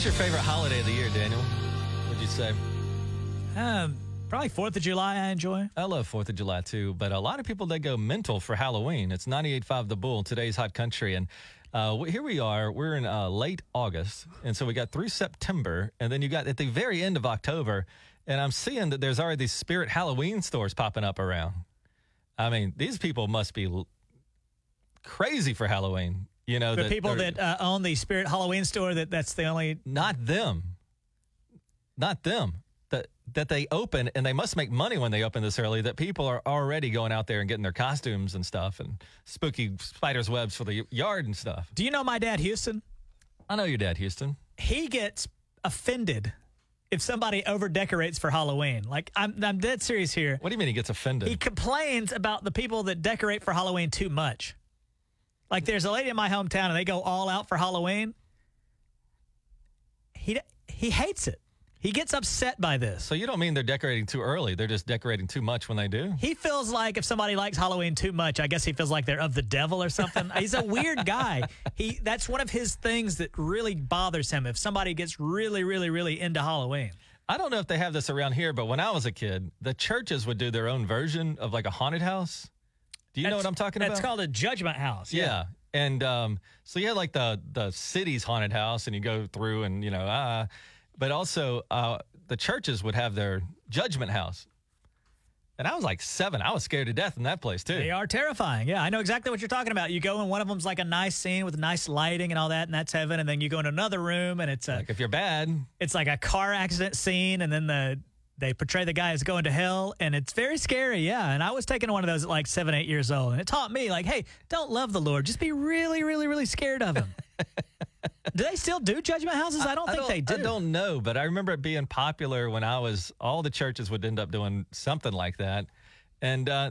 is your favorite holiday of the year, Daniel? What'd you say? Um, probably Fourth of July. I enjoy. I love Fourth of July too, but a lot of people they go mental for Halloween. It's 98.5 The Bull, today's hot country, and uh, here we are. We're in uh, late August, and so we got through September, and then you got at the very end of October, and I'm seeing that there's already these Spirit Halloween stores popping up around. I mean, these people must be l- crazy for Halloween. You know, The people that uh, own the Spirit Halloween store. That that's the only. not them, not them. That that they open and they must make money when they open this early. That people are already going out there and getting their costumes and stuff and spooky spiders webs for the yard and stuff. Do you know my dad, Houston? I know your dad, Houston. He gets offended if somebody over decorates for Halloween. Like I'm, I'm dead serious here. What do you mean he gets offended? He complains about the people that decorate for Halloween too much. Like there's a lady in my hometown and they go all out for Halloween. He he hates it. He gets upset by this. so you don't mean they're decorating too early? They're just decorating too much when they do. He feels like if somebody likes Halloween too much, I guess he feels like they're of the devil or something. He's a weird guy. He that's one of his things that really bothers him if somebody gets really really really into Halloween. I don't know if they have this around here, but when I was a kid, the churches would do their own version of like a haunted house. Do you know what I'm talking about? That's called a judgment house. Yeah. And um, so you had like the the city's haunted house, and you go through, and you know, uh, but also uh, the churches would have their judgment house. And I was like seven. I was scared to death in that place too. They are terrifying. Yeah, I know exactly what you're talking about. You go in one of them's like a nice scene with nice lighting and all that, and that's heaven. And then you go in another room and it's a Like if you're bad, it's like a car accident scene, and then the they portray the guy as going to hell, and it's very scary. Yeah, and I was taking one of those at like seven, eight years old, and it taught me like, hey, don't love the Lord, just be really, really, really scared of Him. do they still do judgment houses? I don't think they do. I don't know, but I remember it being popular when I was. All the churches would end up doing something like that, and uh,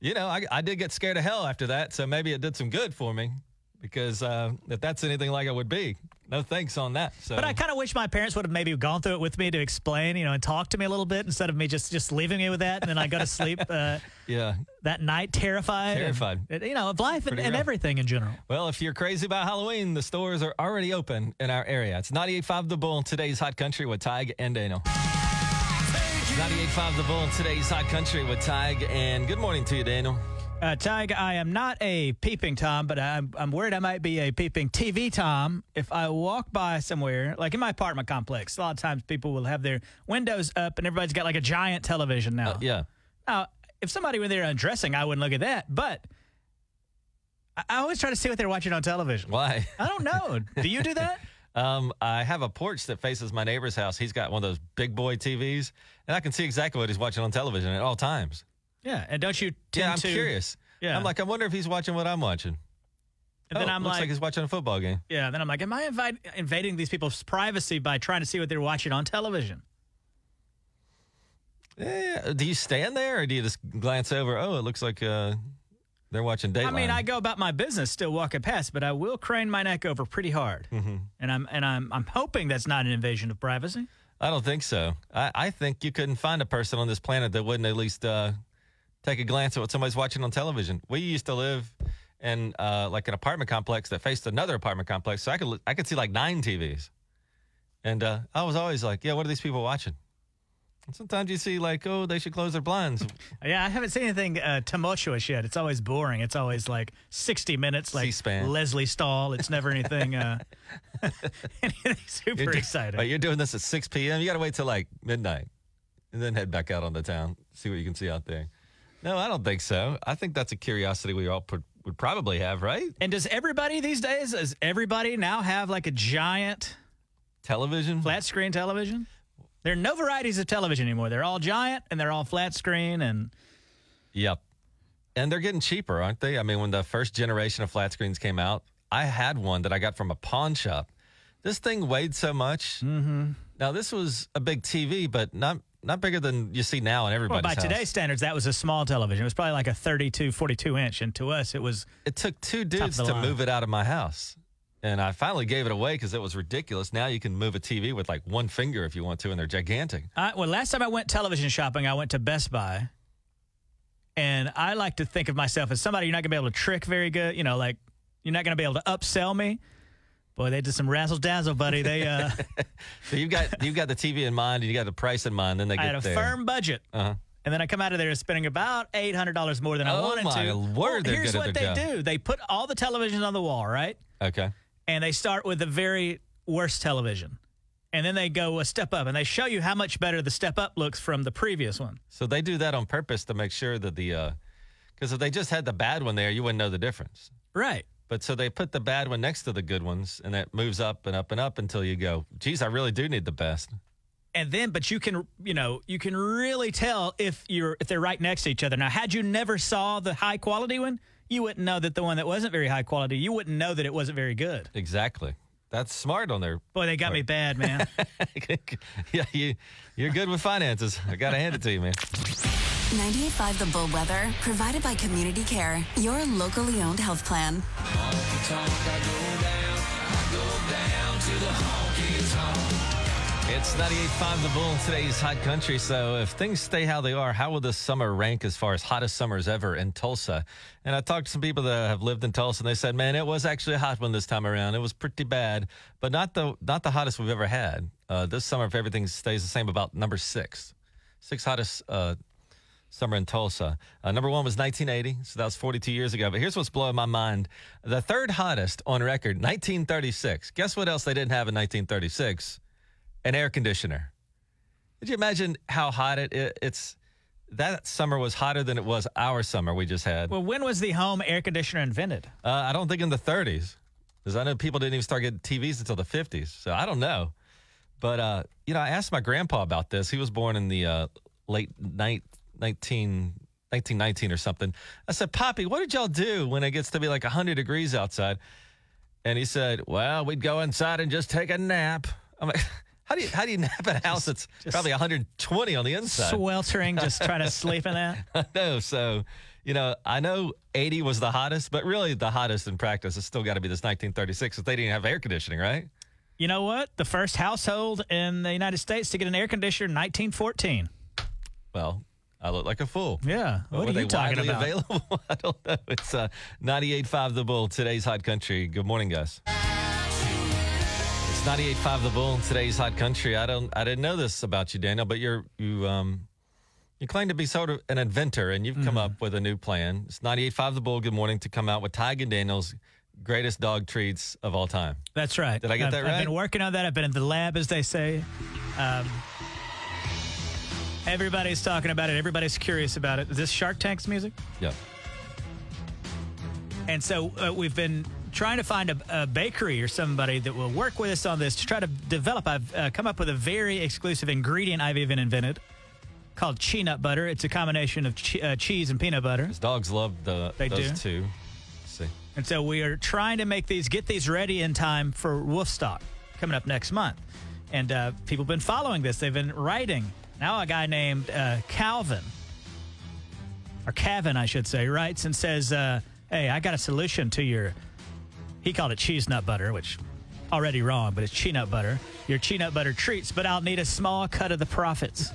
you know, I, I did get scared of hell after that. So maybe it did some good for me because uh, if that's anything like it would be, no thanks on that. So, But I kind of wish my parents would have maybe gone through it with me to explain, you know, and talk to me a little bit instead of me just just leaving me with that, and then I go to sleep uh, yeah. that night terrified, and, Terrified. you know, of life and, Pretty and everything in general. Well, if you're crazy about Halloween, the stores are already open in our area. It's 98.5 The Bull in today's Hot Country with Tig and Daniel. 98.5 The Bull in today's Hot Country with Tig. And good morning to you, Daniel. Uh, Tig, I am not a peeping Tom, but I'm, I'm worried I might be a peeping TV Tom if I walk by somewhere, like in my apartment complex. A lot of times people will have their windows up and everybody's got like a giant television now. Uh, yeah. Now, if somebody were there undressing, I wouldn't look at that, but I, I always try to see what they're watching on television. Why? I don't know. Do you do that? Um, I have a porch that faces my neighbor's house. He's got one of those big boy TVs, and I can see exactly what he's watching on television at all times. Yeah. And don't you Yeah, I'm to? curious. Yeah. I'm like, I wonder if he's watching what I'm watching. And then Oh, I'm looks like, like he's watching a football game. yeah. Then I'm like, am I invite, invading these people's privacy by trying to see what they're watching on television? Eh, do you stand there or do you just glance over? Oh, it looks like uh, they're watching Dateline. I mean, I go about my business still walking past, but I will crane my neck over pretty hard, mm-hmm. and I'm and I'm I'm hoping that's not an invasion of privacy. I don't think so. I, I think you couldn't find a person on this planet that wouldn't at least uh, take a glance at what somebody's watching on television. We used to live in uh, like an apartment complex that faced another apartment complex, so I could I could see like nine TVs, and uh, I was always like, yeah, what are these people watching? And sometimes you see like, oh, they should close their blinds. Yeah, I haven't seen anything uh, tumultuous yet. It's always boring. It's always like 60 minutes, like C-SPAN. Lesley Stahl. It's never anything, uh, anything super You're do- exciting. But you're doing this at 6 p.m. You got to wait till like midnight and then head back out on the town, see what you can see out there. No, I don't think so. I think that's a curiosity we all pr- would probably have, right? and does everybody these days, does everybody now have like a giant Television. flat screen television? There are no varieties of television anymore. They're all giant and they're all flat screen and Yep. And they're getting cheaper, aren't they? I mean, when the first generation of flat screens came out, I had one that I got from a pawn shop. This thing weighed so much. Mm-hmm. Now, this was a big TV, but not not bigger than you see now in well, by house. today's standards, that was a small television. It was probably like a 32, 42 inch. And to us, it was It took two dudes to line. move it out of my house. And I finally gave it away because it was ridiculous. Now you can move a TV with like one finger if you want to, and they're gigantic. I, well, last time I went television shopping, I went to Best Buy. And I like to think of myself as somebody you're not going to be able to trick very good. You know, like you're not going to be able to upsell me. Boy, they did some razzle dazzle, buddy. They uh, So you've got you've got the TV in mind and you got the price in mind. Then they I get had a there. firm budget. Uh-huh. And then I come out of there spending about eight hundred dollars more than I Oh, wanted my to. word, Well, here's good at what they job. do: they put all the televisions on the wall, right? Okay. And they start with the very worst television, and then they go a step up, and they show you how much better the step up looks from the previous one. So they do that on purpose to make sure that the because if they just had the bad one there, you wouldn't know the difference. Right. But so they put the bad one next to the good ones, and it moves up and up and up until you go, geez, I really do need the best. and then but you can you know you can really tell if you're if they're right next to each other now had you never saw the high quality one you wouldn't know that the one that wasn't very high quality you wouldn't know that it wasn't very good Exactly. That's smart on their. boy they got me bad man yeah, you you're good with finances. I gotta hand it to you, man. 98.5 The Bull Weather, provided by Community Care, your locally owned health plan. It's 98.5 The Bull, today's hot country. So if things stay how they are, how will this summer rank as far as hottest summers ever in Tulsa? And I talked to some people that have lived in Tulsa, and they said, man, it was actually a hot one this time around. It was pretty bad, but not the not the hottest we've ever had. Uh, this summer, if everything stays the same, about number six. Six hottest uh, summer in Tulsa. Uh, number one was 1980, so that was 42 years ago. But here's what's blowing my mind. The third hottest on record, 1936. Guess what else they didn't have in 1936? An air conditioner. Did you imagine how hot it, it it's that summer was hotter than it was our summer we just had. well when was the home air conditioner invented Uh, I don't think in the 30s, because I know people didn't even start getting TVs until the 50s. So I don't know. But, uh, you know, I asked my grandpa about this. He was born in the uh, late night, 19, 1919 or something. I said, Poppy, what did y'all do when it gets to be like 100 degrees outside? And he said, Well, we'd go inside and just take a nap. I'm like, How do you how do you nap in a house that's probably 120 on the inside? sweltering just trying to sleep in that I know. So, you know, I know 80 was the hottest, but really the hottest in practice has still got to be this 1936 if they didn't have air conditioning, right? you know what the first household in the united states to get an air conditioner in 1914 Well, I look like a fool. yeah what Were are they you talking about available? I don't know. It's uh, 98.5 The Bull, today's hot country. Good morning, guys. It's 98.5 The Bull, today's hot country. I don't, I didn't know this about you, Daniel, but you're, you, um, you claim to be sort of an inventor, and you've come Mm-hmm. up with a new plan. It's 98.5 The Bull. Good morning to come out with Tig and Daniel's greatest dog treats of all time. That's right. Did I get I've, that right? I've been working on that. I've been in the lab, as they say. Um, everybody's talking about it. Everybody's curious about it. Is this Shark Tank's music? Yeah. And so uh, we've been trying to find a, a bakery or somebody that will work with us on this to try to develop. I've uh, come up with a very exclusive ingredient I've even invented called chi nut butter. It's a combination of che- uh, cheese and peanut butter. His dogs love the They those do? two. Let's see. And so we are trying to make these, get these ready in time for Wolfstock coming up next month. And uh, people have been following this. They've been writing. Now a guy named uh, Calvin, or Calvin, I should say, writes and says, uh, "Hey, I got a solution to your." He called it cheese nut butter, which already wrong, but it's chi nut butter. Your chi nut butter treats, but I'll need a small cut of the profits.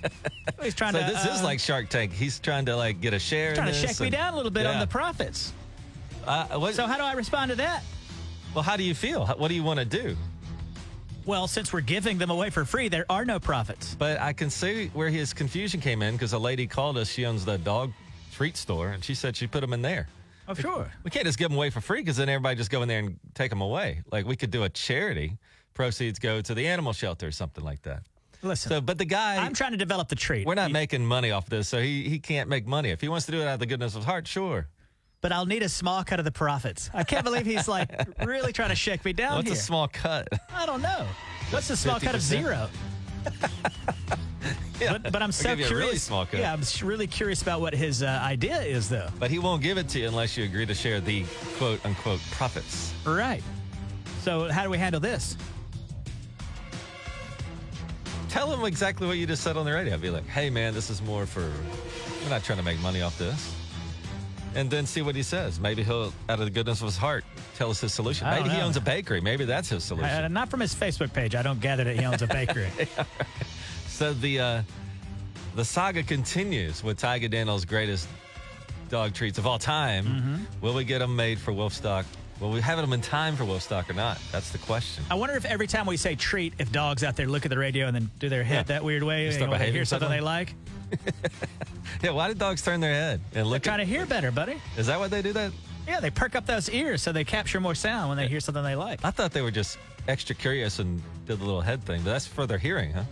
He's trying So to. this is uh, like Shark Tank. He's trying to like get a share. trying in to check me down a little bit on the profits. Uh, what, So how do I respond to that? well, how do you feel? What do you want to do? Well, since we're giving them away for free, there are no profits. But I can see where his confusion came in because a lady called us. She owns the dog treat store, and she said she put them in there. Oh, sure. We can't just give them away for free because then everybody just go in there and take them away. Like we could do a charity. Proceeds go to the animal shelter or something like that. Listen, So, but the guy, I'm trying to develop the treat. we're not You- making money off this, so he he can't make money. If he wants to do it out of the goodness of his heart, sure. But I'll need a small cut of the profits. I can't believe he's like really trying to shake me down What's here. a small cut? I don't know. What's a small cut of zero? Yeah, But, but I'm so give you a curious. really small cut. Yeah, I'm really curious about what his uh, idea is, though. But he won't give it to you unless you agree to share the quote unquote profits. Right. So how do we handle this? Tell him exactly what you just said on the radio. Be like, hey man, this is more for we're not trying to make money off this. And then see what he says. Maybe he'll, out of the goodness of his heart, tell us his solution. Maybe he owns a bakery. Maybe that's his solution. Uh, not from his Facebook page. I don't gather that he owns a bakery. So the uh, the saga continues with Tiger Daniel's greatest dog treats of all time. Mm-hmm. Will we get them made for Wolfstock Well, we have them in time for Wolfstock or not? That's the question. I wonder if every time we say treat, if dogs out there look at the radio and then do their head Yeah. that weird way, They you start know, when they behaving hear something they like. Yeah, why do dogs turn their head and They're look? trying At, to hear better, buddy. is that why they do that? Yeah, they perk up those ears so they capture more sound when they hear something they like. I thought they were just extra curious and did the little head thing, but that's for their hearing, huh?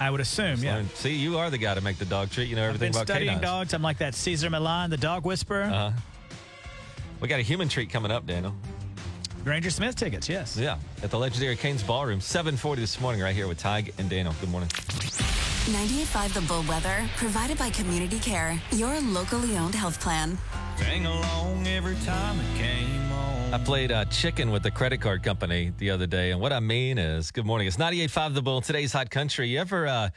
I would assume, yeah. See, you are the guy to make the dog treat. You know everything about studying canines. dogs. I'm like that Cesar Millan, the dog whisperer. Uh, we got a human treat coming up, Daniel. Granger Smith tickets, yes. Yeah, at the legendary Cain's Ballroom, 7:40 this morning, right here with Tig and Daniel. Good morning. 98.5 The Bull Weather, provided by Community Care, your locally owned health plan. Sang along every time it came on. I played uh, chicken with the credit card company the other day, and what I mean is, good morning. It's 98.5 The Bull. Today's hot country. You ever, uh,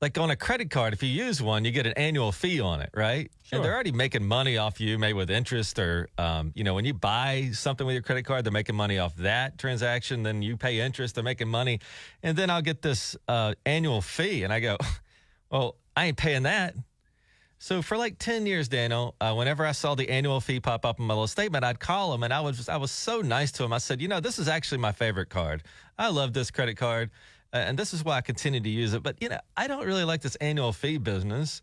like on a credit card, if you use one, you get an annual fee on it, right? Sure. And they're already making money off you, maybe with interest, or um, you know, when you buy something with your credit card, they're making money off that transaction. Then you pay interest, they're making money, and then I'll get this uh, annual fee, and I go, well, I ain't paying that. So for like 10 years, Daniel, uh, whenever I saw the annual fee pop up in my little statement, I'd call him and I was just, I was so nice to him. I said, you know, this is actually my favorite card. I love this credit card, and this is why I continue to use it. But you know, I don't really like this annual fee business.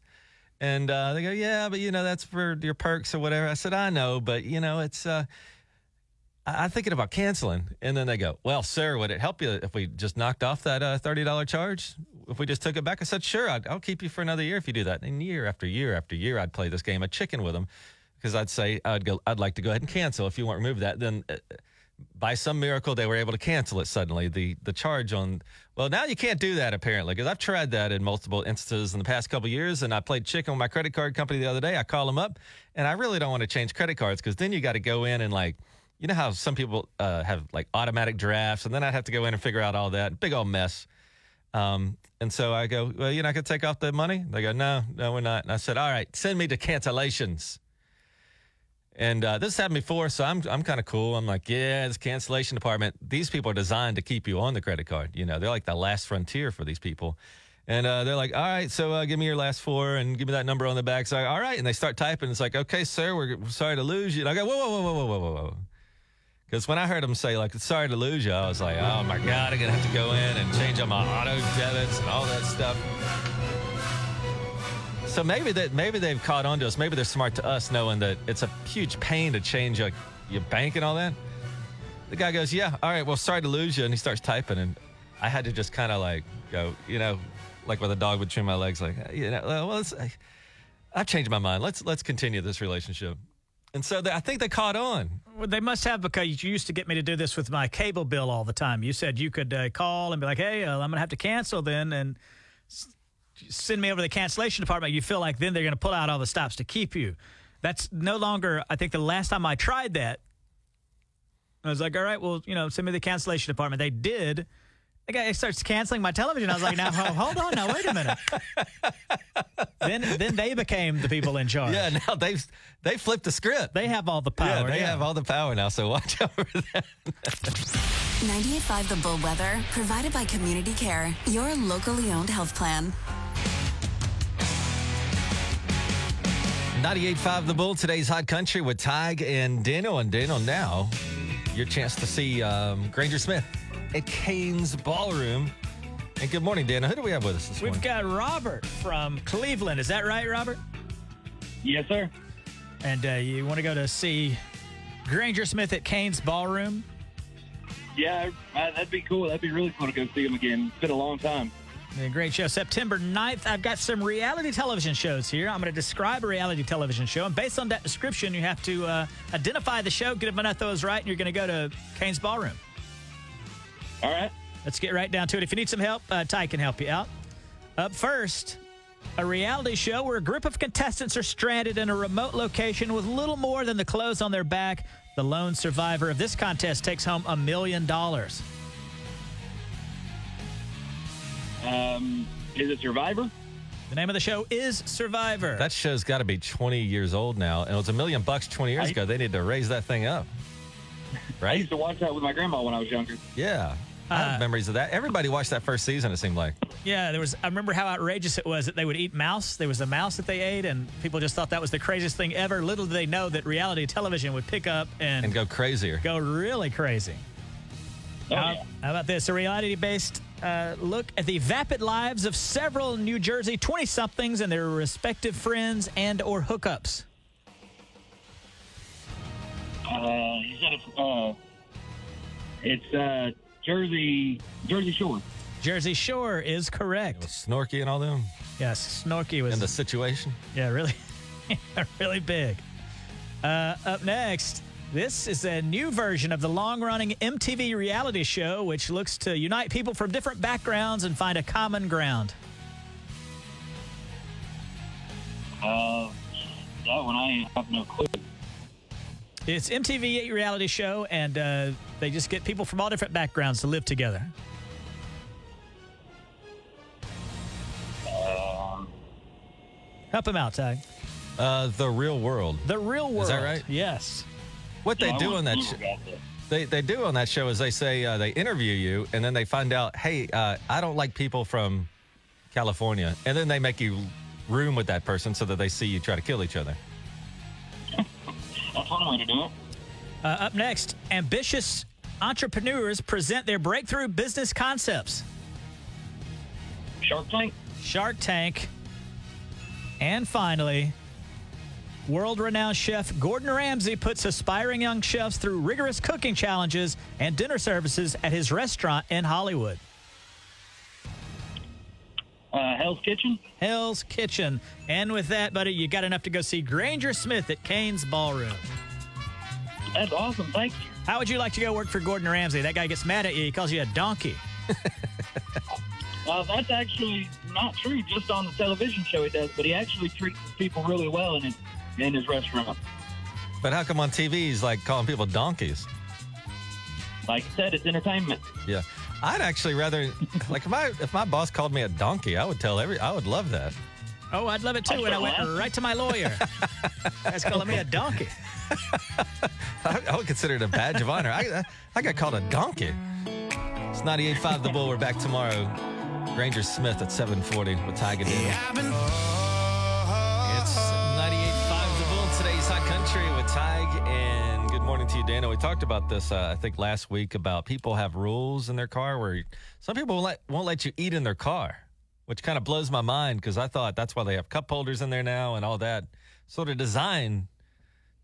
And uh, they go, yeah, but you know, that's for your perks or whatever. I said, I know, but you know, it's. Uh, I- I'm thinking about canceling. And then they go, Well, sir, would it help you if we just knocked off that uh, $30 charge? If we just took it back? I said, Sure, I'd, I'll keep you for another year if you do that. And year after year after year, I'd play this game of chicken with them because I'd say, I'd go, I'd like to go ahead and cancel. If you won't remove that, then uh, by some miracle, they were able to cancel it suddenly. The the charge on, well, now you can't do that apparently because I've tried that in multiple instances in the past couple years. And I played chicken with my credit card company the other day. I call them up and I really don't want to change credit cards because then you got to go in and like, you know how some people uh, have like automatic drafts, and then I'd have to go in and figure out all that big old mess. Um, and so I go, well, you're not going to take off the money? They go, no, no, we're not. And I said, all right, send me to cancellations. And uh, this happened before, so I'm I'm kind of cool. I'm like, yeah, this cancellation department. These people are designed to keep you on the credit card. You know, they're like the last frontier for these people. And uh, they're like, all right, so uh, give me your last four and give me that number on the back. So I, all right, and they start typing. It's like, okay, sir, we're we're sorry to lose you. And I go, whoa, whoa, whoa, whoa, whoa, whoa, whoa. Because when I heard them say like, sorry to lose you, I was like, oh my god, I'm gonna have to go in and change all my auto debits and all that stuff. So maybe that maybe they've caught on to us. Maybe they're smart to us, knowing that it's a huge pain to change like, your bank and all that. The guy goes, "Yeah, all right. Well, sorry to lose you," and he starts typing, and I had to just kind of like go, you know, like where the dog would chew my legs, like, you know, well, it's, I, I've changed my mind. Let's let's continue this relationship. And so they, I think they caught on. Well, they must have because you used to get me to do this with my cable bill all the time. You said you could uh, call and be like, "Hey, uh, I'm going to have to cancel then," and send me over to the cancellation department. You feel like then they're going to pull out all the stops to keep you. That's no longer. I think the last time I tried that, I was like, "All right, well, you know, send me to the cancellation department." They did. The guy starts canceling my television. I was like, "Now, hold on, now, wait a minute." then, then they became the people in charge. Yeah, now they've they flipped the script. They have all the yeah, power. they have all the power now. So watch out for that. 98.5 The Bull Weather, provided by Community Care, your locally owned health plan. 98.5 The Bull, today's Hot Country with Tig and Daniel. And Daniel, now your chance to see um, Granger Smith at Cain's Ballroom. And good morning, Daniel. Who do we have with us this We've morning? got Robert from Cleveland. Is that right, Robert? Yes, sir. And uh, you want to go to see Granger Smith at Cain's Ballroom? Yeah, that'd be cool. That'd be really cool to go see him again. It's been a long time. A great show. September 9th, I've got some reality television shows here. I'm going to describe a reality television show. And based on that description, you have to uh, identify the show, get enough of those right, and you're going to go to Cain's Ballroom. All right. Let's get right down to it. If you need some help, uh, Ty can help you out. Up first, a reality show where a group of contestants are stranded in a remote location with little more than the clothes on their back. The lone survivor of this contest takes home a million dollars. Um, is it Survivor? The name of the show is Survivor. That show's got to be 20 years old now. And it was a million bucks 20 years I- ago. They need to raise that thing up. Right? I Right? used to watch that with my grandma when I was younger. Yeah. I have memories of that. Everybody watched that first season. It seemed like. Yeah, there was. I remember how outrageous it was that they would eat mouse. There was a mouse that they ate, and people just thought that was the craziest thing ever. Little did they know that reality television would pick up and, And go crazier. go really crazy. Oh, how, yeah. how about this? A reality based uh, look at the vapid lives of several New Jersey 20 somethings and their respective friends and or hookups. Uh, you it's, uh, it's uh, Jersey Jersey Shore. Jersey Shore is correct. Snooki and all them Yes, Snooki was in the situation. Yeah, really, really big. Uh, up next, this is a new version of the long-running MTV reality show, which looks to unite people from different backgrounds and find a common ground. Uh, that one I have no clue. It's MTV reality show, and uh, they just get people from all different backgrounds to live together. Um, Help him out, Ty. Uh, the real world. The real world. Is that right? Yes. What they I do on that to sh- they they do on that show is they say uh, they interview you and then they find out, hey, uh, I don't like people from California, and then they make you room with that person so that they see you try to kill each other. That's one way to do it. Uh, up next, ambitious entrepreneurs present their breakthrough business concepts. Shark Tank. Shark Tank. And finally, world renowned chef Gordon Ramsay puts aspiring young chefs through rigorous cooking challenges and dinner services at his restaurant in Hollywood. Uh, Hell's Kitchen. Hell's Kitchen. And with that, buddy, you got enough to go see Granger Smith at Cain's Ballroom. That's awesome. Thank you. How would you like to go work for Gordon Ramsay? That guy gets mad at you. He calls you a donkey. Uh, that's actually not true. Just on the television show he does, but he actually treats people really well in his in his restaurant. But how come on TV he's like calling people donkeys? Like I said, it's entertainment. Yeah, I'd actually rather like if my if my boss called me a donkey, I would tell every I would love that. Oh, I'd love it too. I And I went laughing. right to my lawyer. That's calling me a donkey. I, I would consider it a badge of honor. I, I got called a donkey. It's 98.5 The Bull. We're back tomorrow. Granger Smith at 740 with Tiger Daniel. Tig. And good morning to you, Dana. We talked about this, uh, I think, last week about people have rules in their car where some people won't let, won't let you eat in their car, which kind of blows my mind because I thought that's why they have cup holders in there now and all that sort of design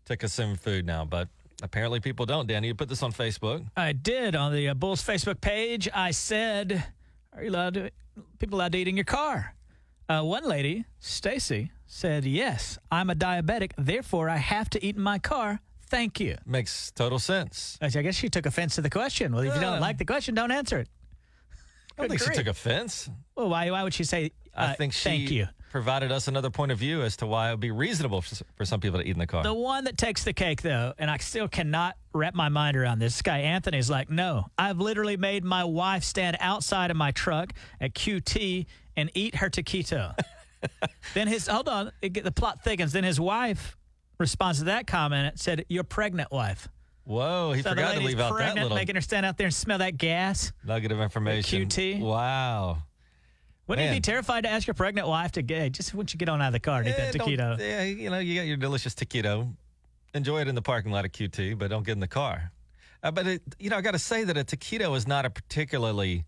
to consume food now. But apparently people don't. Danny, you put this on Facebook. I did on the uh, Bulls Facebook page. I said, "Are you allowed to? People allowed to eat in your car?" Uh, one lady, Stacy, said, "Yes, I'm a diabetic, therefore I have to eat in my car. Thank you." Makes total sense. I guess she took offense to the question. Well, if you don't like the question, don't answer it. I don't think she grief. took offense. Well, why? Why would she say? I uh, think she Thank you. provided us another point of view as to why it would be reasonable for, for some people to eat in the car. The one that takes the cake, though, and I still cannot wrap my mind around this. This guy Anthony's like, no, I've literally made my wife stand outside of my truck at QT and eat her taquito. then his hold on, it, get- the plot thickens. Then his wife responds to that comment and said, "You're pregnant, wife." Whoa, he So forgot to leave out that pregnant, little making her stand out there and smell that gas. nugget of information. QT? Wow. Wouldn't you be terrified to ask your pregnant wife to get just once you get on out of the car and eat Eh, that taquito? Yeah, you know, you got your delicious taquito. Enjoy it in the parking lot of QT, but don't get in the car. Uh, but it, you know, I got to say that a taquito is not a particularly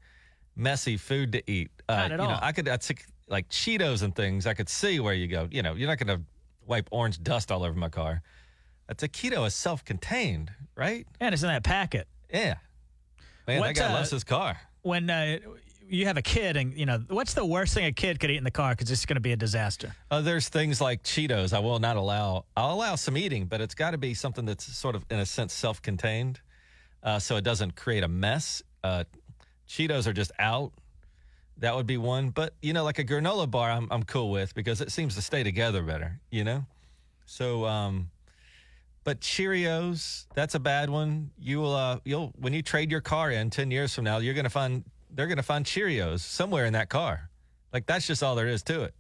messy food to eat. Uh, Not at you know, all. I could I took like Cheetos and things. I could see where you go. You know, you're not going to wipe orange dust all over my car. A taquito is self-contained, right? And it's in that packet. Yeah. Man, What, that guy uh, loves his car. when uh, you have a kid and you know what's the worst thing a kid could eat in the car because it's going to be a disaster Uh, there's things like Cheetos. I will not allow. I'll allow some eating, but it's got to be something that's sort of, in a sense, self-contained, uh, so it doesn't create a mess. Uh, Cheetos are just out. That would be one. But you know, like a granola bar, I'm I'm cool with because it seems to stay together better. You know, so um, but Cheerios, that's a bad one. You will uh, you'll when you trade your car in ten years from now, you're gonna find they're gonna find Cheerios somewhere in that car. Like that's just all there is to it.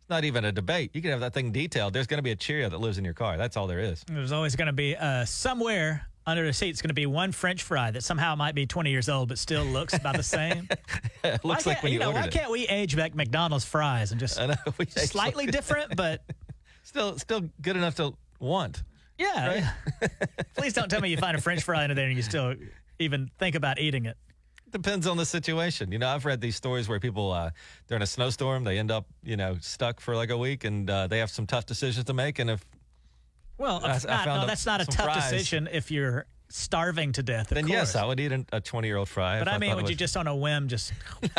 It's not even a debate. You can have that thing detailed. There's going to be a Cheerio that lives in your car. That's all there is. there's always going to be uh, somewhere under the seat is going to be one French fry that somehow might be 20 years old but still looks about the same. it looks like when you, know, ordered why it. can't we age back McDonald's fries and just I know, slightly different, but Still, still good enough to want. yeah. yeah. Please don't tell me you find a French fry under there and you still even think about eating it. Depends on the situation. You know, I've read these stories where people uh, during a snowstorm they end up, you know, stuck for like a week, and uh, they have some tough decisions to make. And if Well, I- it's I found no, a- that's not a tough fries. decision if you're starving to death. Of then course. yes, I would eat a twenty-year-old fry. But if I mean, thought would was- you just on a whim just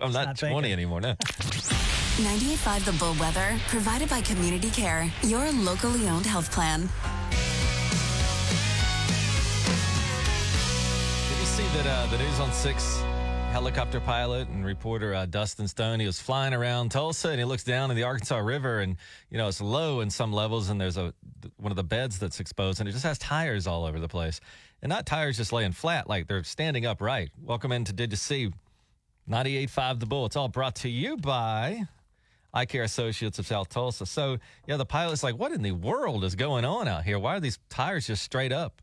I'm not, not twenty thinking. anymore. No. 98.5 The Bull Weather, provided by Community Care, your locally owned health plan. Did you see that uh, the News on Six helicopter pilot and reporter uh, Dustin Stone? He was flying around Tulsa and he looks down in the Arkansas River and you know it's low in some levels and there's a one of the beds that's exposed and it just has tires all over the place and not tires just laying flat like they're standing upright. Welcome into Did you see 98.5 The Bull? It's all brought to you by Eye Care Associates of South Tulsa. So, yeah, the pilot's like, what in the world is going on out here? Why are these tires just straight up?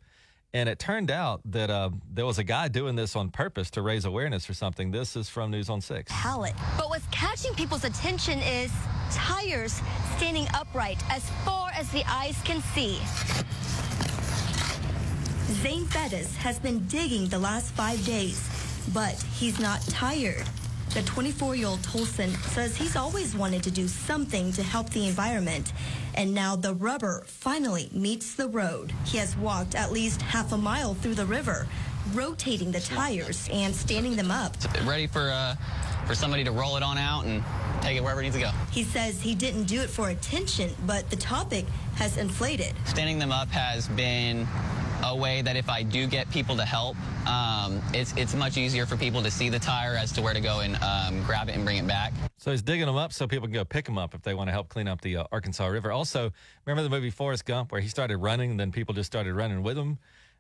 And it turned out that uh, there was a guy doing this on purpose to raise awareness for something. This is from News on Six. pallet. But what's catching people's attention is tires standing upright as far as the eyes can see. Zane Bettis has been digging the last five days, but he's not tired. The 24 year old Tulsan says he's always wanted to do something to help the environment, and now the rubber finally meets the road. He has walked at least half a mile through the river, rotating the tires and standing them up. ready for uh, for somebody to roll it on out and take it wherever it needs to go. He says he didn't do it for attention, but the topic has inflated. Standing them up has been a way that if I do get people to help, um, it's it's much easier for people to see the tire as to where to go and um, grab it and bring it back. So he's digging them up so people can go pick them up if they want to help clean up the uh, Arkansas River. Also, remember the movie Forrest Gump where he started running and then people just started running with him?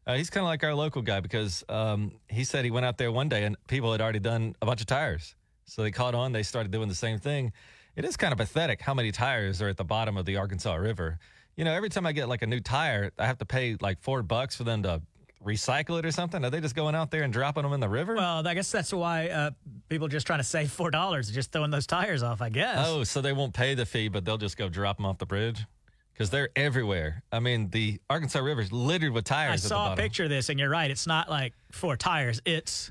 Uh, he's kind of like our local guy because um, he said he went out there one day and people had already done a bunch of tires. So they caught on, they started doing the same thing. It is kind of pathetic how many tires are at the bottom of the Arkansas River. You know, every time I get like a new tire, I have to pay like four bucks for them to recycle it or something. Are they just going out there and dropping them in the river? Well, I guess that's why uh, people are just trying to save four dollars, just throwing those tires off. I guess. Oh, so they won't pay the fee, but they'll just go drop them off the bridge because they're everywhere. I mean, the Arkansas River is littered with tires. I saw a picture of this, and you're right. It's not like four tires. It's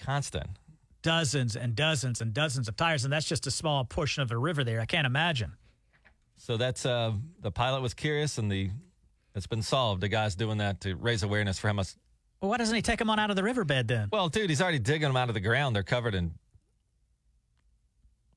Constant. dozens and dozens and dozens of tires, and that's just a small portion of the river there. I can't imagine. So that's uh, the pilot was curious, and the it's been solved. The guy's doing that to raise awareness for how much. Well, why doesn't he take them on out of the riverbed then? Well, dude, he's already digging them out of the ground. They're covered in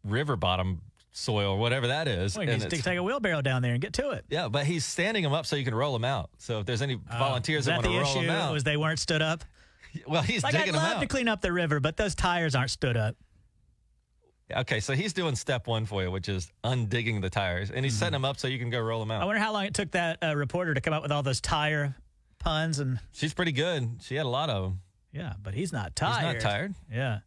river bottom soil or whatever that is. Well, he and needs to take a wheelbarrow down there and get to it. yeah, but he's standing them up so you can roll them out. So if there's any volunteers Is that that want to the roll issue? them out, Was they weren't stood up? well, he's Like I'd digging them love out. to clean up the river, but those tires aren't stood up. Okay, so he's doing step one for you, which is undigging the tires, and he's setting them up so you can go roll them out. I wonder how long it took that uh, reporter to come up with all those tire puns and She's pretty good. She had a lot of them. yeah, but he's not tired. He's not tired. Yeah.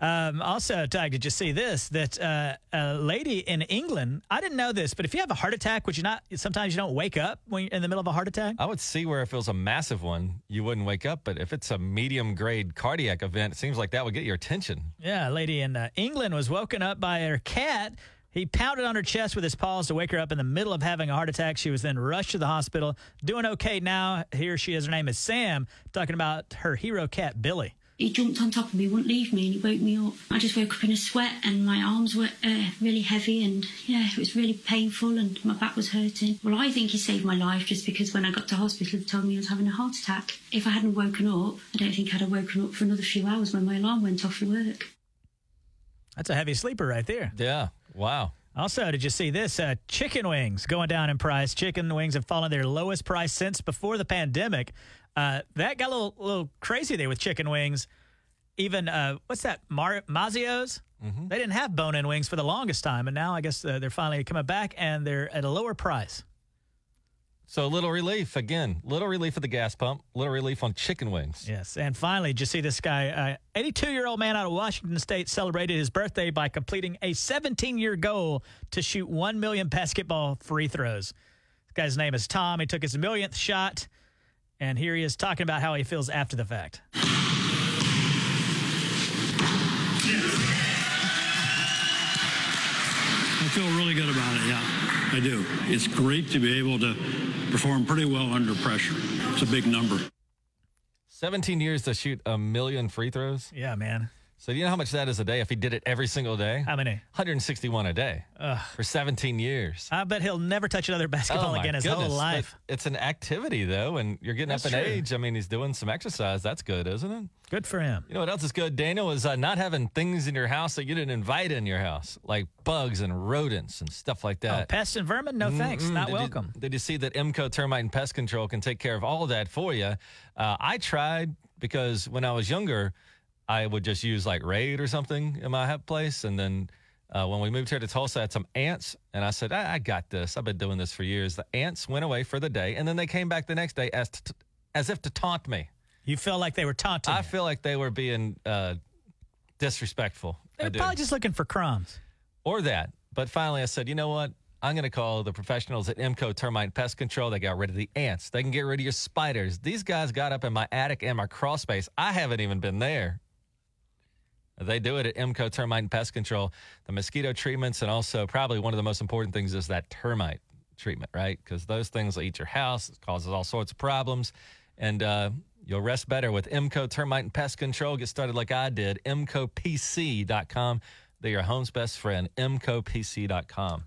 Um, also, Tag, did you see this? That uh, a lady in England, I didn't know this, but if you have a heart attack, would you not? Sometimes you don't wake up when you're in the middle of a heart attack. I would see where if it was a massive one, you wouldn't wake up, but if it's a medium grade cardiac event, it seems like that would get your attention. Yeah, a lady in uh, England was woken up by her cat. He pounded on her chest with his paws to wake her up in the middle of having a heart attack. She was then rushed to the hospital, doing okay now. Here she is. Her name is Sam, talking about her hero cat, Billy. He jumped on top of me, wouldn't leave me, and he woke me up. I just woke up in a sweat, and my arms were uh, really heavy, and yeah, it was really painful, and my back was hurting. Well, I think he saved my life just because when I got to hospital, they told me I was having a heart attack. If I hadn't woken up, I don't think I'd have woken up for another few hours when my alarm went off for work. That's a heavy sleeper right there. Yeah. Wow. Also, did you see this? Uh, chicken wings going down in price. Chicken wings have fallen their lowest price since before the pandemic. Uh, that got a little, little crazy there with chicken wings. Even uh, what's that? Mar- Mazzio's. They didn't have bone-in wings for the longest time, and now I guess uh, they're finally coming back, and they're at a lower price. So a little relief again, little relief at the gas pump, little relief on chicken wings. Yes, and finally, did you see this guy? Uh, 82-year-old man out of Washington State celebrated his birthday by completing a 17-year goal to shoot one million basketball free throws. This guy's name is Tom. He took his millionth shot, and here he is talking about how he feels after the fact. I feel really good about it, yeah. I do. It's great to be able to perform pretty well under pressure. It's a big number. 17 years to shoot a million free throws. Yeah, man. So do you know how much that is a day if he did it every single day? How many? 161 a day for 17 years. I bet he'll never touch another basketball Oh, my again his goodness. whole But life. It's an activity, though, and you're getting That's up in true. age. I mean, he's doing some exercise. That's good, isn't it? Good for him. You know what else is good, Daniel, is uh, not having things in your house that you didn't invite in your house, like bugs and rodents and stuff like Oh, that. pests and vermin? No thanks. Mm-mm. Not Did you- welcome. did you see that MCO Termite and Pest Control can take care of all of that for you? Uh, I tried because when I was younger, I would just use like Raid or something in my place. And then uh, when we moved here to Tulsa, I had some ants. And I said, I, I got this. I've been doing this for years. The ants went away for the day. And then they came back the next day as, t- as if to taunt me. You feel like they were taunting I you. feel like they were being uh, disrespectful. They're do. probably just looking for crumbs. or that. But finally, I said, you know what? I'm going to call the professionals at MCO Termite Pest Control. They got rid of the ants. They can get rid of your spiders. These guys got up in my attic and my crawl space. I haven't even been there. They do it at MCO Termite and Pest Control. The mosquito treatments, and also probably one of the most important things is that termite treatment, right? Because those things will eat your house, it causes all sorts of problems. And uh, you'll rest better with MCO Termite and Pest Control. Get started like I did. MCOPC.com. They're your home's best friend. MCOPC.com.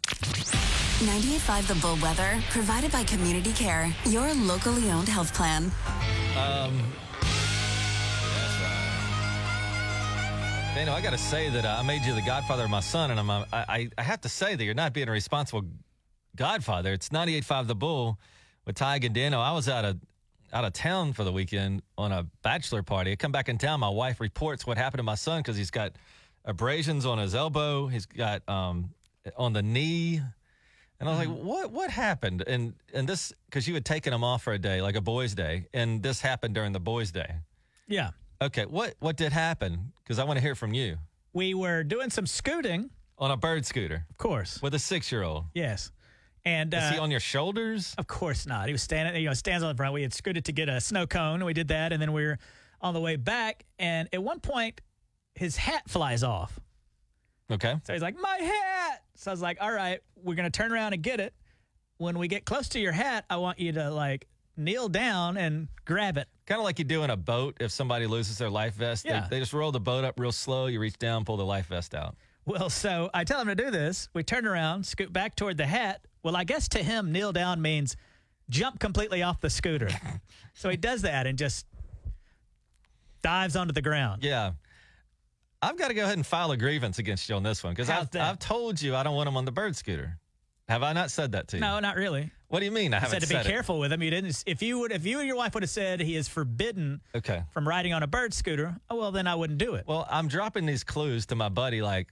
98.5 The Bull Weather, provided by Community Care, your locally owned health plan. Daniel, I got to say that uh, I made you the godfather of my son, and I'm, uh, I, I have to say that you're not being a responsible godfather. It's 98.5 The Bull with Ty and Daniel. I was out of out of town for the weekend on a bachelor party. I come back in town. My wife reports what happened to my son because he's got abrasions on his elbow. He's got um, on the knee. And I was like, "What? What happened?" And and this because you had taken him off for a day, like a boys' day, and this happened during the boys' day. Yeah. Okay, what what did happen? Because I want to hear from you We were doing some scooting, on a bird scooter of course. with a six year old. Yes. And Is uh, he on your shoulders? Of course not. He was standing, you know, stands on the front. We had scooted to get a snow cone. We did that, and then we were on the way back. And at one point, his hat flies off. Okay. So he's like, "My hat!" So I was like, "All right, we're gonna turn around and get it. When we get close to your hat, I want you to like kneel down and grab it." Kind of like you do in a boat if somebody loses their life vest. They- Yeah. They, just roll the boat up real slow. You reach down, pull the life vest out. Well, so I tell him to do this. We turn around, scoot back toward the hat. Well, I guess to him, kneel down means jump completely off the scooter. so he does that and just dives onto the ground. Yeah. I've got to go ahead and file a grievance against you on this one because I've. I've told you I don't want him on the bird scooter. Have I not said that to you? No, not really. What do you mean? I haven't said to be it? careful with him. You didn't. If you would, if you and your wife would have said he is forbidden Okay. from riding on a bird scooter, oh well, then I wouldn't do it. Well, I'm dropping these clues to my buddy, like,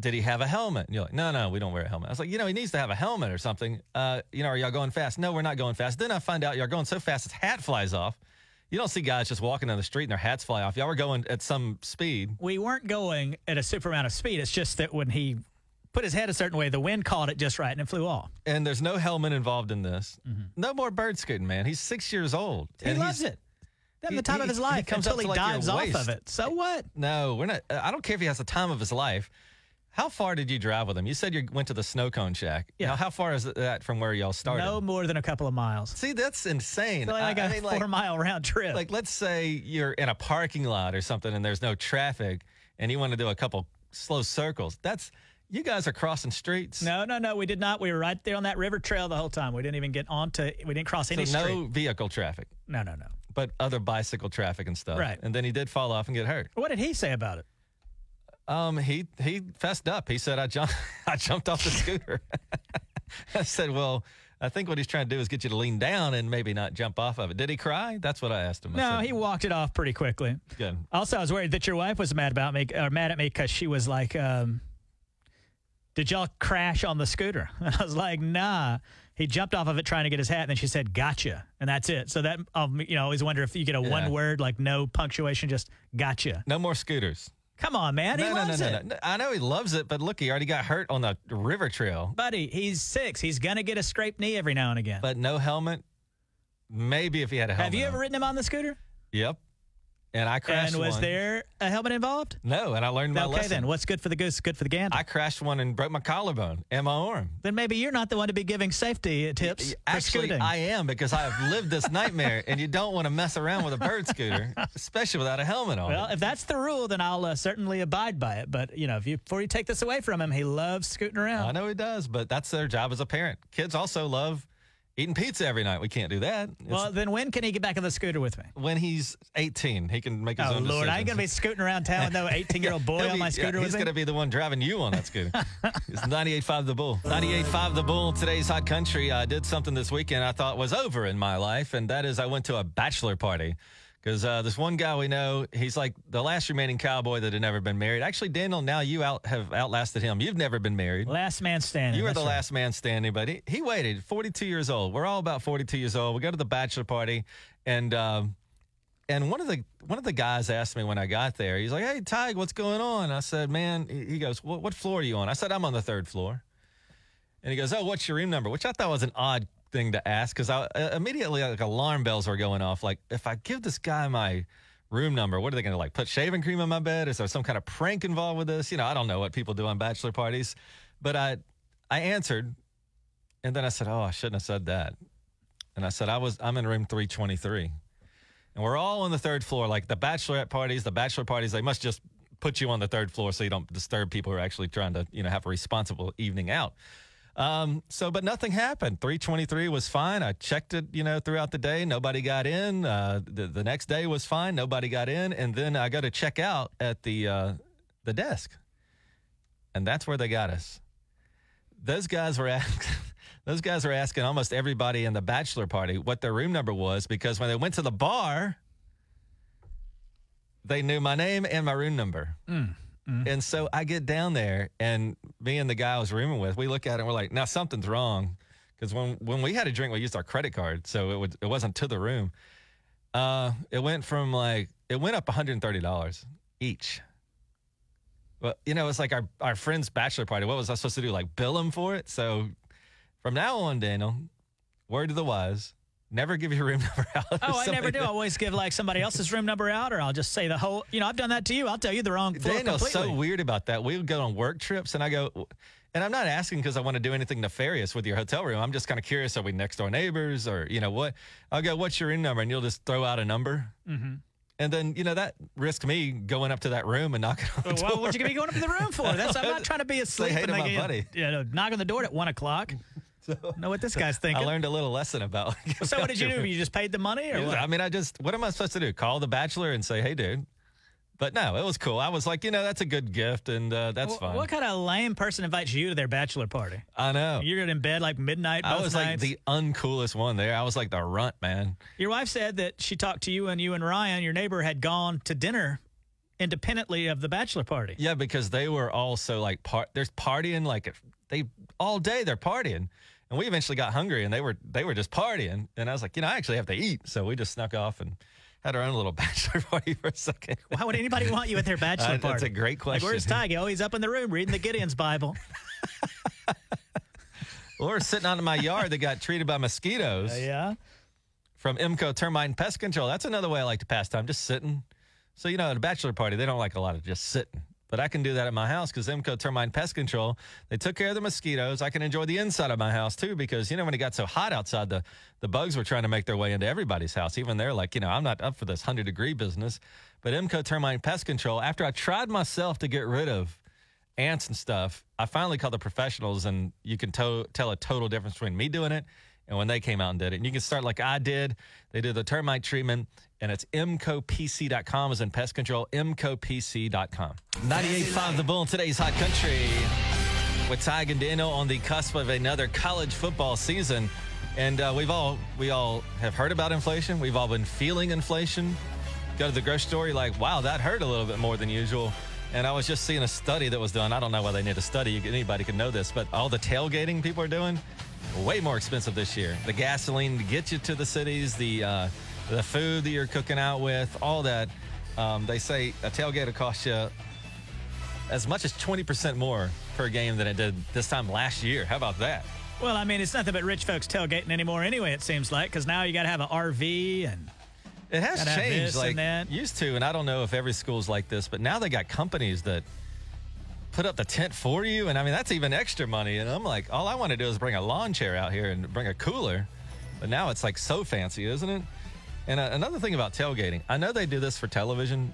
did he have a helmet? And you're like, no, no, we don't wear a helmet. I was like, you know, he needs to have a helmet or something. Uh, you know, are y'all going fast? No, we're not going fast. Then I find out y'all going so fast his hat flies off. You don't see guys just walking down the street and their hats fly off. Y'all were going at some speed. we weren't going at a super amount of speed. It's just that when he put his head a certain way, the wind caught it just right and it flew off. And there's no helmet involved in this. Mm-hmm. No more bird scooting, man. He's six years old. He and loves it. That's he- the time he- of his he life comes until up he like, dives off of it. So what? No, we're not. I don't care if he has the time of his life. How far did you drive with him? You said you went to the snow cone shack. Yeah. Now, how far is that from where y'all started? No more than a couple of miles. See, that's insane. So like I- a I mean, four like- mile round trip. like let's say you're in a parking lot or something and there's no traffic and you want to do a couple slow circles that's you guys are crossing streets no, no, no. We did not. We were right there on that river trail the whole time. We didn't even get onto. We didn't cross any so no street. vehicle traffic No, no, no. but other bicycle traffic and stuff Right. and then he did fall off and get hurt What did he say about it? um he he fessed up he said i jumped i jumped off the scooter i said well I think what he's trying to do is get you to lean down and maybe not jump off of it. Did he cry? That's what I asked him. I No, said, he walked it off pretty quickly. Good. Also, I was worried that your wife was mad about me, or mad at me because she was like, um, "Did y'all crash on the scooter?" And I was like, "Nah." He jumped off of it trying to get his hat, and then she said, "Gotcha," and that's it. So that um, you know, I always wonder if you get a Yeah. one word like no punctuation, just "gotcha." No more scooters. Come on, man. he no, no, no, loves no, it. no. I know he loves it, but look, he already got hurt on the river trail. Buddy, he's six. He's going to get a scraped knee every now and again. But no helmet. Maybe if he had a helmet. Have you ever ridden him on the scooter? Yep. And I crashed And was one. there a helmet involved? No, and I learned my okay, lesson. then. What's good for the goose, good for the gander. I crashed one and broke my collarbone and my arm. then maybe you're not the one to be giving safety tips Actually. I am because I have lived this nightmare, and you don't want to mess around with a bird scooter, especially without a helmet on. well, it. if that's the rule, then I'll uh, certainly abide by it. But you know, if you before you take this away from him, he loves scooting around. I know he does, but that's their job as a parent. Kids also love eating pizza every night. We can't do that. It's- Well, then when can he get back on the scooter with me? when he's 18, he can make his own. Oh own Lord, I ain't gonna be scooting around town with no 18 year old boy on my scooter he's with me. going to be the one driving you on that scooter. it's 98.5 The Bull. 98.5 The Bull, today's hot country. I did something this weekend I thought was over in my life, and that is I went to a bachelor party. Because uh, this one guy we know, he's like the last remaining cowboy that had never been married. Actually, Daniel, now you out have outlasted him. You've never been married. Last man standing. You were the right. last man standing, but he, he waited. 42 years old. We're all about 42 years old. We go to the bachelor party, and um, and one of the one of the guys asked me when I got there. He's like, "Hey, Tige, what's going on?" I said, "Man," he goes, "What, what floor are you on?" I said, "I'm on the third floor." And he goes, "Oh, what's your room number?" Which I thought was an odd thing to ask because I uh, immediately like alarm bells were going off. Like, if I give this guy my room number, what are they going to like put shaving cream on my bed? Is there some kind of prank involved with this? You know, I don't know what people do on bachelor parties, but I I answered, and then I said, "Oh, I shouldn't have said that." And I said, "I was I'm in room 323." And we're all on the third floor. Like the bachelorette parties, the bachelor parties, they must just put you on the third floor so you don't disturb people who are actually trying to, you know, have a responsible evening out. Um, so, but nothing happened. 323 was fine. I checked it, you know, throughout the day. Nobody got in. Uh, the, the next day was fine. Nobody got in. And then I got to check out at the, uh, the desk. And that's where they got us. Those guys were asking, those guys were asking almost everybody in the bachelor party what their room number was because when they went to the bar, they knew my name and my room number. And so I get down there, and me and the guy I was rooming with, we look at it and we're like, now something's wrong. Because when, when we had a drink, we used our credit card. So it, would, it wasn't to the room. Uh, it went from like, it went up $130 each. Well, you know, it's like our, our friend's bachelor party. What was I supposed to do? Like bill him for it? So from now on, Daniel, word to the wise, never give your room number out. Oh, I never do. I always give like somebody else's room number out, or I'll just say the whole. You know, I've done that to you. I'll tell you the wrong Daniel's so weird about that. We would go on work trips, and I go, and I'm not asking because I want to do anything nefarious with your hotel room. I'm just kind of curious. Are we next door neighbors, or you know what? I'll go, what's your room number, and you'll just throw out a number. Mm-hmm. And then you know that risked me going up to that room and knocking on the Well, door. what are you gonna be going up to the room for? That's I'm not trying to be asleep. hey and to my buddy. You know, knock on the door at one o'clock. Know what this guy's thinking. I learned a little lesson about. so what did you do? You just paid the money, or what? I mean, I just what am I supposed to do? Call the bachelor and say, hey, dude. But no, it was cool. I was like, you know, that's a good gift, and uh, that's Wh- fine. What kind of lame person invites you to their bachelor party? I know. You're in bed like midnight. I both was like the uncoolest one there. I was like the runt man. Your wife said that she talked to you and you and Ryan, your neighbor, had gone to dinner independently of the bachelor party. Yeah, because they were also like part. There's partying like if they all day they're partying, and we eventually got hungry and they were they were just partying, and I was like, you know, I actually have to eat, so we just snuck off and had our own little bachelor party for a second. Why would anybody want you at their bachelor Uh, party? That's a great Like, question. where's Tige? Oh, he's up in the room reading the Gideon's Bible. or sitting out in my yard that got treated by mosquitoes. Uh, yeah. From EMCO Termite and Pest Control. That's another way I like to pass time, just sitting. So, you know, at a bachelor party, they don't like a lot of just sitting. But I can do that at my house because EMCO Termite Pest Control, they took care of the mosquitoes. I can enjoy the inside of my house too because, you know, when it got so hot outside, the, the bugs were trying to make their way into everybody's house. Even they're like, you know, I'm not up for this 100 degree business. But EMCO Termite Pest Control, after I tried myself to get rid of ants and stuff, I finally called the professionals, and you can to- tell a total difference between me doing it and when they came out and did it. And you can start like I did. They did the termite treatment, and it's mcopc.com is in pest control, mcopc.com. 98.5 The Bull in today's Hot Country with Tige and Daniel on the cusp of another college football season. And uh, we've all we all have heard about inflation. We've all been feeling inflation. Go to the grocery store, you're like, wow, that hurt a little bit more than usual. And I was just seeing a study that was done. I don't know why they need a study. Anybody could know this, but all the tailgating people are doing, way more expensive this year. The gasoline to get you to the cities, the uh, the food that you're cooking out with, all that. Um, they say a tailgate will cost you as much as 20% more per game than it did this time last year. How about that? Well, I mean, it's nothing but rich folks tailgating anymore anyway, it seems like, because now you got to have an RV and. It has changed, like used to, and I don't know if every school's like this, but now they got companies that put up the tent for you, and I mean that's even extra money. And I'm like, all I want to do is bring a lawn chair out here and bring a cooler, but now it's like so fancy, isn't it? And uh, another thing about tailgating, I know they do this for television,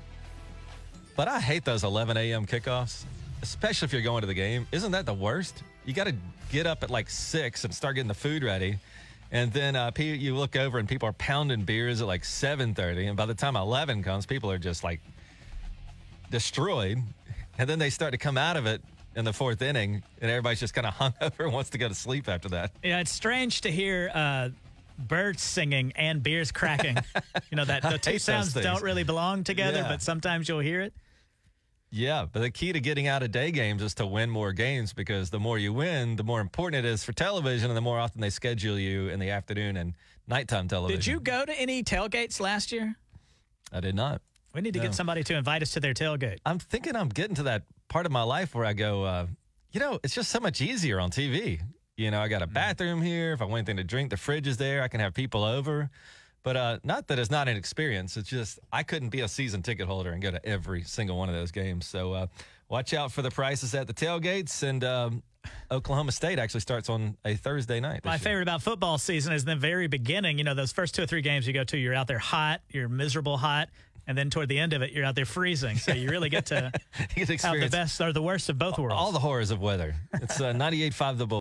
but I hate those 11 a.m. kickoffs, especially if you're going to the game. Isn't that the worst? You got to get up at like six and start getting the food ready. And then uh, you look over and people are pounding beers at like 7:30, and by the time 11 comes, people are just like destroyed. And then they start to come out of it in the fourth inning, and everybody's just kind of hungover and wants to go to sleep after that. Yeah, it's strange to hear uh, birds singing and beers cracking. you know that the two sounds don't really belong together, Yeah. but sometimes you'll hear it. Yeah, but the key to getting out of day games is to win more games because the more you win, the more important it is for television, and the more often they schedule you in the afternoon and nighttime television. Did you go to any tailgates last year? I did not. We need to No. get somebody to invite us to their tailgate. I'm thinking I'm getting to that part of my life where I go, uh, you know, it's just so much easier on TV. You know, I got a bathroom here. If I want anything to drink, the fridge is there. I can have people over. But uh, not that it's not an experience. It's just I couldn't be a season ticket holder and go to every single one of those games. So uh, watch out for the prices at the tailgates. And um, Oklahoma State actually starts on a Thursday night. My year. favorite about football season is the very beginning. You know, those first two or three games you go to, you're out there hot, you're miserable hot, and then toward the end of it, you're out there freezing. So you really get to get have the best or the worst of both worlds. all the horrors of weather. It's uh, 98.5 The Bull.